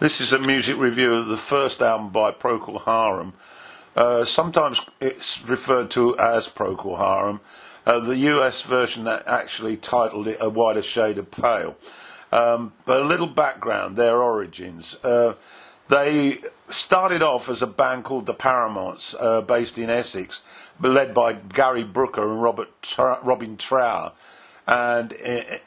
This is a music review of the first album by Procol Harum. Uh, sometimes it's referred to as Procol Harum. Uh, the US version actually titled it A Whiter Shade of Pale. Um, but a little background, their origins. Uh, they started off as a band called the Paramounts, uh, based in Essex, led by Gary Brooker and Robert Tra- Robin Trower and,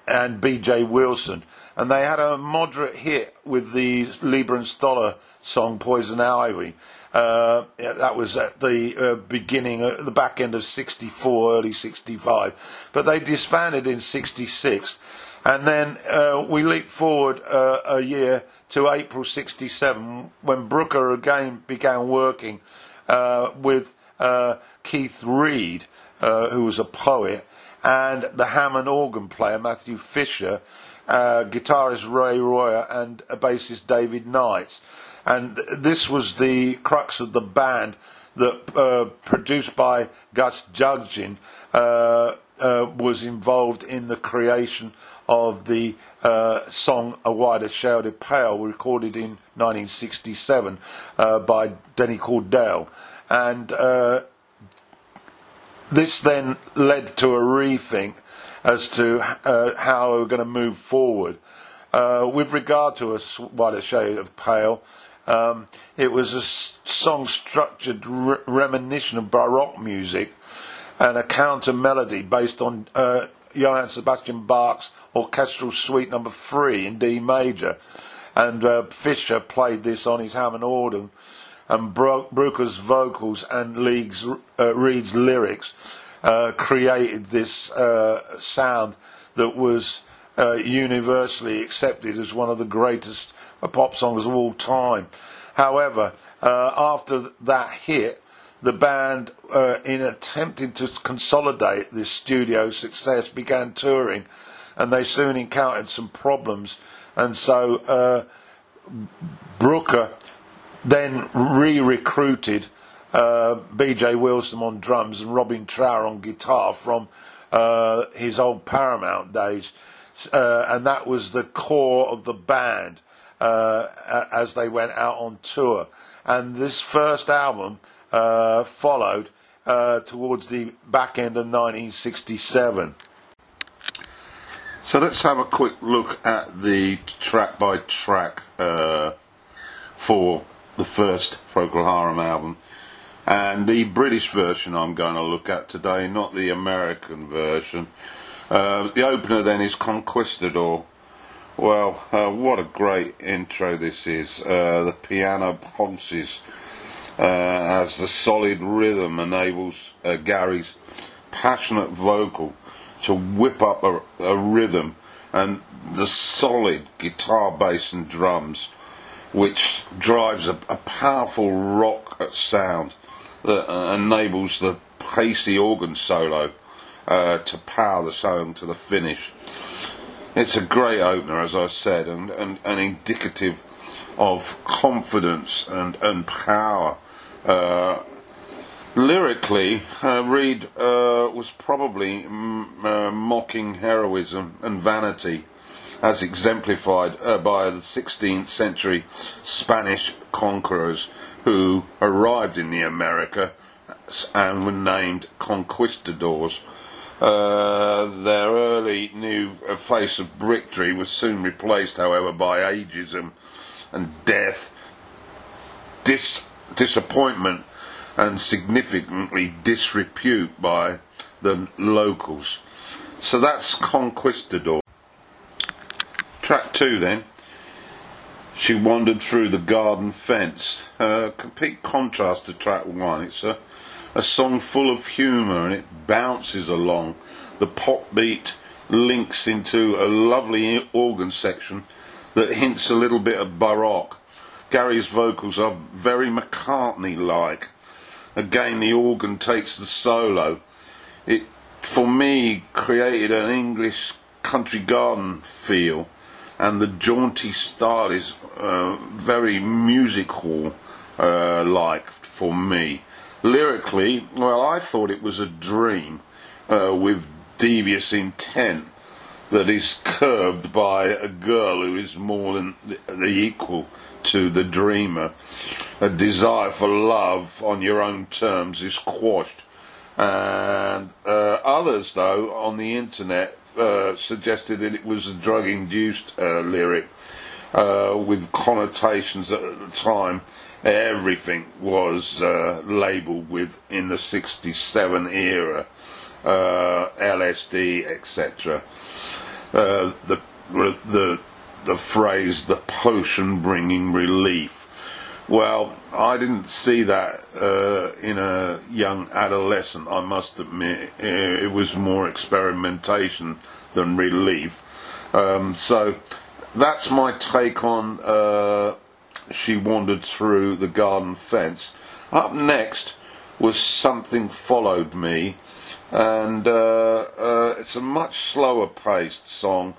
and B.J. Wilson and they had a moderate hit with the Leiber and Stoller song "Poison Ivy." Uh, that was at the uh, beginning, uh, the back end of '64, early '65. But they disbanded in '66, and then uh, we leap forward uh, a year to April '67 when Brooker again began working uh, with Keith Reid, who was a poet, and the Hammond organ player Matthew Fisher uh, guitarist Ray Royer, and bassist David Knight. And this was the crux of the band that, uh, produced by Gus Dudgeon, uh, uh, was involved in the creation of the uh, song A Whiter of Pale, recorded in 1967 uh, by Denny Cordell. And this then led to a rethink as to uh, how we're going to move forward. Uh, with regard to a whiter shade of pale, um, it was a song structured re- reminiscent of Baroque music and a counter melody based on uh, Johann Sebastian Bach's Orchestral Suite Number Three in D major, and uh, Fisher played this on his Hammond organ, and Bro- Brooker's vocals and uh, Reid's lyrics uh, created this uh, sound that was uh, universally accepted as one of the greatest pop songs of all time. However, uh, after that hit, the band, uh, in attempting to consolidate this studio success, began touring, and they soon encountered some problems. And so Brooker then re-recruited uh, B.J. Wilson on drums and Robin Trower on guitar from uh, his old Paramount days, uh, and that was the core of the band uh, as they went out on tour. And this first album uh, followed uh, towards the back end of 1967. So let's have a quick look at the track by track for the first Procol Harum album. And the British version I'm going to look at today, not the American version. Uh, the opener then is Conquistador. Well, uh, what a great intro this is. Uh, the piano pulses uh, as the solid rhythm enables uh, Gary's passionate vocal to whip up a, a rhythm and the solid guitar, bass, and drums, which drives a, a powerful rock sound that uh, enables the pacey organ solo uh, to power the song to the finish. It's a great opener, as I said, and, and, and indicative of confidence and, and power. Uh, lyrically, uh, Reid uh, was probably mm, uh, mocking heroism and vanity, as exemplified uh, by the 16th century Spanish conquerors who arrived in the America and were named conquistadors. Uh, their early new face of victory was soon replaced, however, by ageism and death, dis- disappointment, and significantly disrepute by the locals. So that's Conquistador. Track two then. She wandered through the garden fence. A complete contrast to track one. It's a, a song full of humour and it bounces along. The pop beat links into a lovely organ section that hints a little bit of Baroque. Gary's vocals are very McCartney like. Again, the organ takes the solo. It, for me, created an English country garden feel and the jaunty style is uh, very musical uh, like for me. Lyrically, well, I thought it was a dream uh, with devious intent. that is curbed by a girl who is more than the, equal to the dreamer. A desire for love on your own terms is quashed. And uh, others, though, on the internet uh, suggested that it was a drug induced uh, lyric uh, with connotations that at the time. Everything was uh, labelled with in the 67 era, uh, LSD, etc. the, the, the phrase, the potion bringing relief. Well, I didn't see that uh, in a young adolescent, I must admit. It was more experimentation than relief. Um, so that's my take on uh, She Wandered Through the Garden Fence. Up next was Something Followed Me, and uh, uh it's a much slower paced song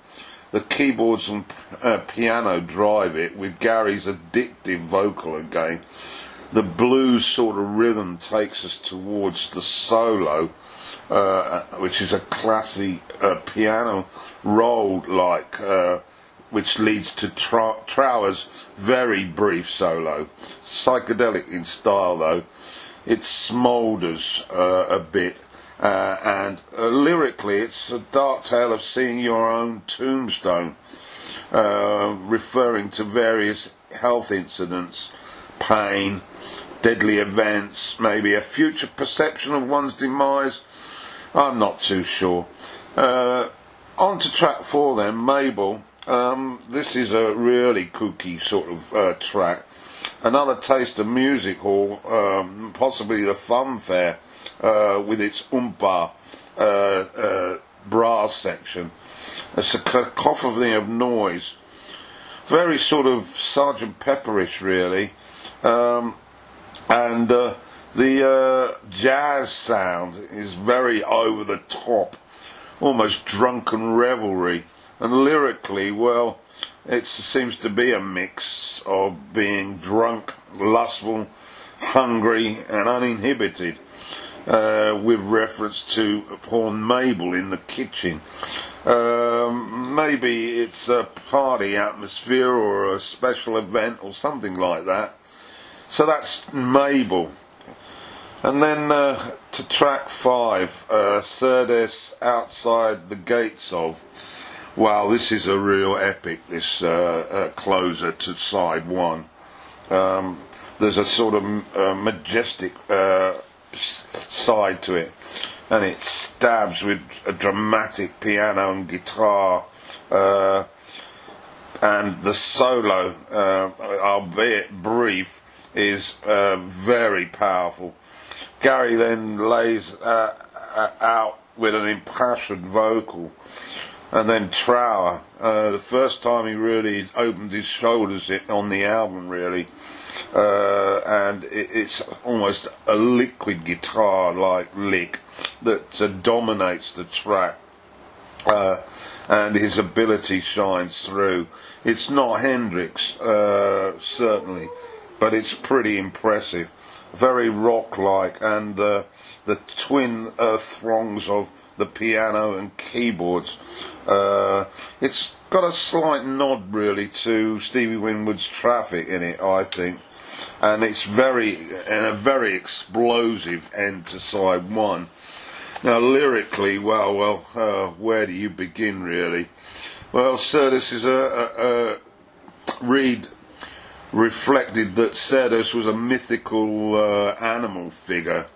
the keyboards and uh, piano drive it with Gary's addictive vocal again. The blues sort of rhythm takes us towards the solo, uh, which is a classy uh, piano roll like, uh, which leads to Tra- Trower's very brief solo. Psychedelic in style though. It smoulders uh, a bit uh, and uh, lyrically, it's a dark tale of seeing your own tombstone, uh, referring to various health incidents, pain, deadly events, maybe a future perception of one's demise. I'm not too sure. Uh, on to track four then, Mabel. Um, this is a really kooky sort of uh, track. Another taste of music hall, um, possibly the fun fair uh, with its umpa uh, uh, brass section. It's a cacophony of noise. Very sort of Sergeant Pepperish, really. Um, and uh, the jazz sound is very over the top, almost drunken revelry. And lyrically, well, it seems to be a mix of being drunk, lustful, hungry, and uninhibited uh, with reference to Porn Mabel in the kitchen. Um, maybe it's a party atmosphere or a special event or something like that. So that's Mabel. And then uh, to track five, uh, outside the gates of. Wow, this is a real epic, this uh, uh closer to side one. Um, there's a sort of uh, majestic side to it, and it stabs with a dramatic piano and guitar. Uh, and the solo, uh, albeit brief, is uh, very powerful. Gary then lays uh, uh, out with an impassioned vocal, and then Trower, uh, the first time he really opened his shoulders on the album, really, uh, and it, it's almost a liquid guitar like lick that uh, dominates the track. Uh, and his ability shines through. It's not Hendrix, uh, certainly, but it's pretty impressive. Very rock like, and uh, the twin uh, throngs of the piano and keyboards. it's got a slight nod, really, to Stevie Winwood's Traffic in it, I think and it's very and a very explosive end to side one. Now lyrically, well, well, uh, where do you begin really? Well, this is a, a, a Reid reflected that Cerdes was a mythical uh, animal figure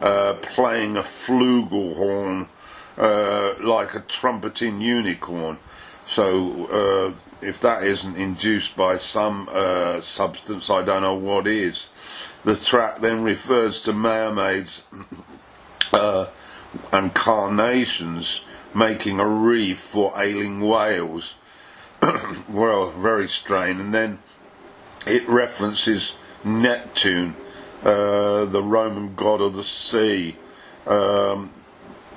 uh, playing a flugelhorn uh, like a trumpeting unicorn. So uh, if that isn't induced by some uh, substance, I don't know what is. The track then refers to mermaids uh, and carnations making a reef for ailing whales. well, very strange. And then it references Neptune, uh, the Roman god of the sea, um,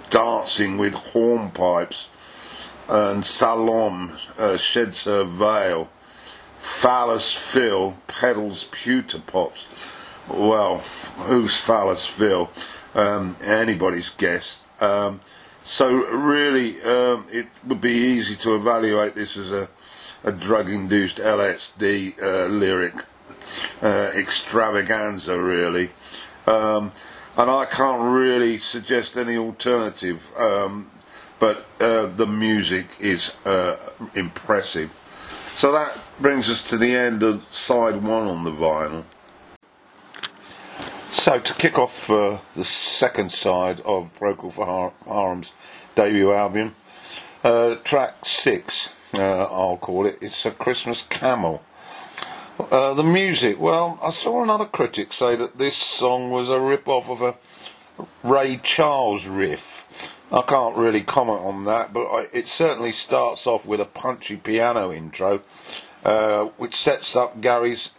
dancing with hornpipes and Salom uh, sheds her veil. Phallus Phil peddles pewter pots. Well, who's Phallus Phil? Um, anybody's guess. Um, So really, um, it would be easy to evaluate this as a, a drug-induced LSD uh, lyric uh, extravaganza, really. Um, and I can't really suggest any alternative. But uh, the music is uh, impressive. So that brings us to the end of side one on the vinyl. So to kick off uh, the second side of Procol Harum's debut album, uh, track six, uh, I'll call it. It's a Christmas Camel. Uh, the music, well, I saw another critic say that this song was a rip-off of a Ray Charles riff. I can't really comment on that, but I, it certainly starts off with a punchy piano intro, uh, which sets up Gary's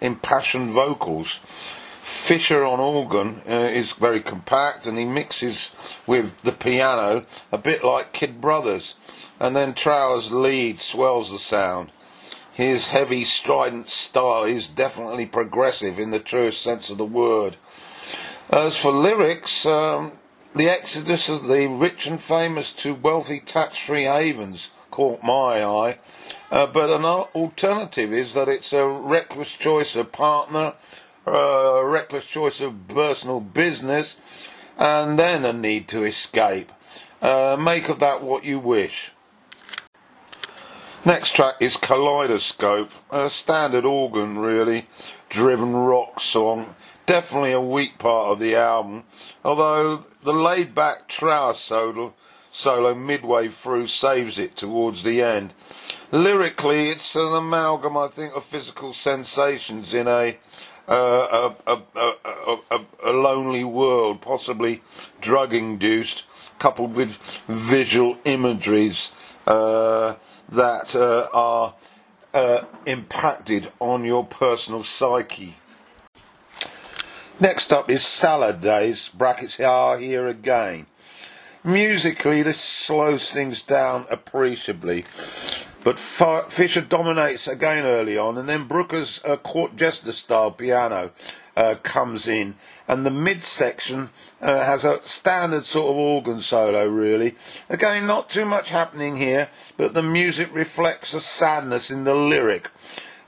impassioned vocals. Fisher on organ uh, is very compact and he mixes with the piano a bit like Kid Brothers, and then Trower's lead swells the sound. His heavy, strident style is definitely progressive in the truest sense of the word. As for lyrics, um, the exodus of the rich and famous to wealthy tax-free havens caught my eye, uh, but an alternative is that it's a reckless choice of partner, uh, a reckless choice of personal business, and then a need to escape. Uh, make of that what you wish. Next track is Kaleidoscope, a standard organ, really, driven rock song. Definitely a weak part of the album, although the laid back Trower solo, solo midway through saves it towards the end. Lyrically, it's an amalgam, I think, of physical sensations in a uh, a, a, a, a, lonely world, possibly drug induced, coupled with visual imageries. Uh, that uh, are uh, impacted on your personal psyche. Next up is Salad Days, brackets are here again. Musically, this slows things down appreciably, but Fisher dominates again early on, and then Brooker's uh, court jester style piano uh, comes in, and the midsection uh, has a standard sort of organ solo, really. Again, not too much happening here, but the music reflects a sadness in the lyric.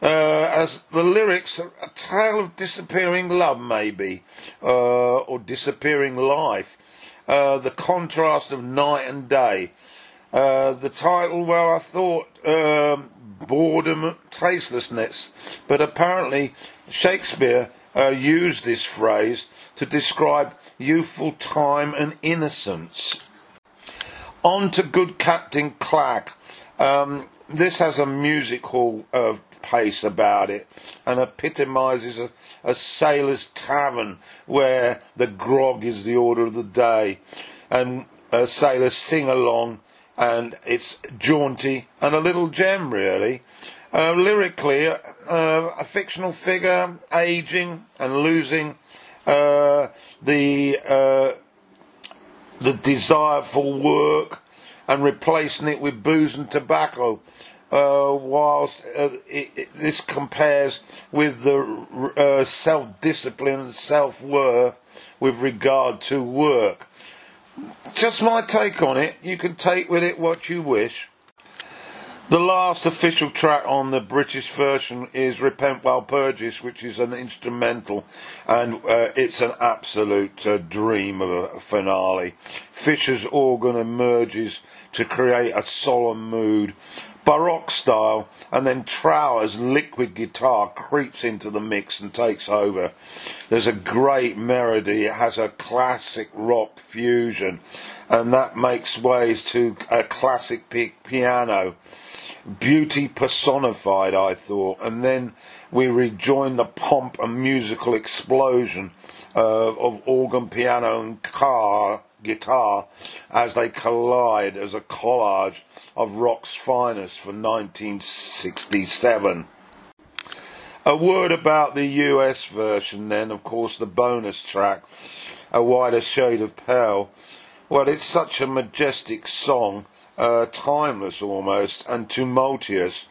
Uh, as the lyrics are a tale of disappearing love, maybe, uh, or disappearing life. Uh, the contrast of night and day. Uh, the title, well, I thought um, boredom, tastelessness, but apparently Shakespeare uh, used this phrase to describe youthful time and innocence. On to Good Captain Clack. Um, this has a music hall uh, pace about it and epitomises a, a sailor's tavern where the grog is the order of the day and uh, sailors sing along and it's jaunty and a little gem really. Uh, lyrically, uh, a fictional figure aging and losing uh, the uh, the desire for work and replacing it with booze and tobacco. Uh, whilst uh, it, it, this compares with the self discipline and self worth with regard to work. Just my take on it. You can take with it what you wish. The last official track on the British version is Repent Walpurgis, which is an instrumental, and uh, it's an absolute uh, dream of a finale. Fisher's organ emerges to create a solemn mood, Baroque style, and then Trower's liquid guitar creeps into the mix and takes over. There's a great melody, it has a classic rock fusion, and that makes ways to a classic piano beauty personified, I thought. And then we rejoin the pomp and musical explosion uh, of organ, piano, and car guitar as they collide as a collage of rock's finest for 1967. A word about the US version, then, of course, the bonus track, A Whiter Shade of Pale. Well, it's such a majestic song uh, timeless almost and tumultuous.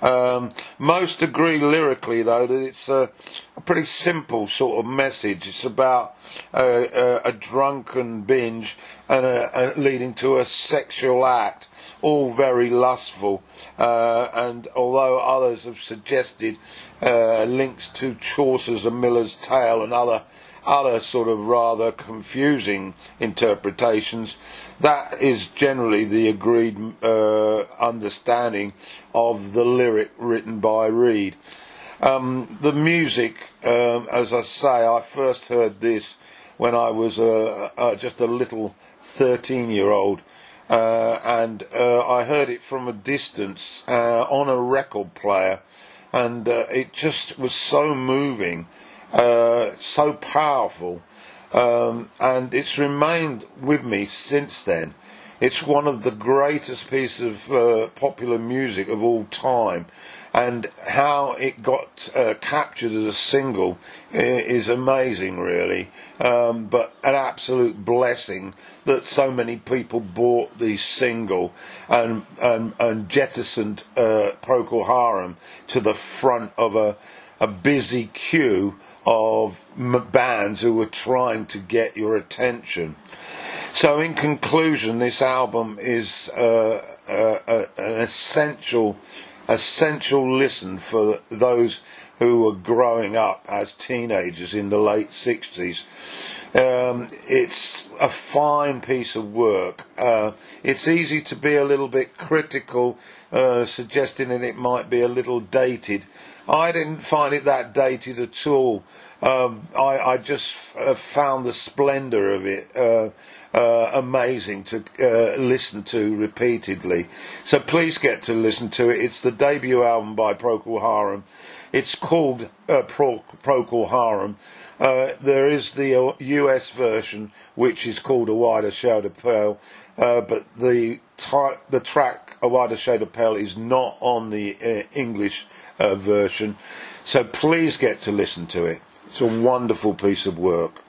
Um, most agree lyrically, though, that it's a, a, pretty simple sort of message. It's about a, a drunken binge and a, leading to a sexual act, all very lustful. Uh, and although others have suggested uh, links to Chaucer's A Miller's Tale and other other sort of rather confusing interpretations. That is generally the agreed uh, understanding of the lyric written by Reid. Um, the music, um, as I say, I first heard this when I was uh, uh, just a little 13 year old. Uh, and uh, I heard it from a distance uh, on a record player, and it just was so moving uh, so powerful, um, and it's remained with me since then. It's one of the greatest pieces of uh, popular music of all time, and how it got uh, captured as a single is amazing, really. Um, but an absolute blessing that so many people bought the single and and, and jettisoned uh, Procol Harum to the front of a a busy queue of bands who were trying to get your attention. So, in conclusion, this album is uh, uh, uh, an essential, essential listen for those who were growing up as teenagers in the late 60s. Um, it's a fine piece of work. Uh, it's easy to be a little bit critical, uh, suggesting that it might be a little dated. I didn't find it that dated at all. Um, I, I, just f- found the splendour of it uh, uh, amazing to uh, listen to repeatedly. So please get to listen to it. It's the debut album by Procol Harum. It's called uh, Pro- Procol Harum. Uh, there is the US uh, version, which is called A Whiter Shade of Pale, but the, the track A Whiter Shade of Pale is not on the English Uh, version. So please get to listen to it. It's a wonderful piece of work.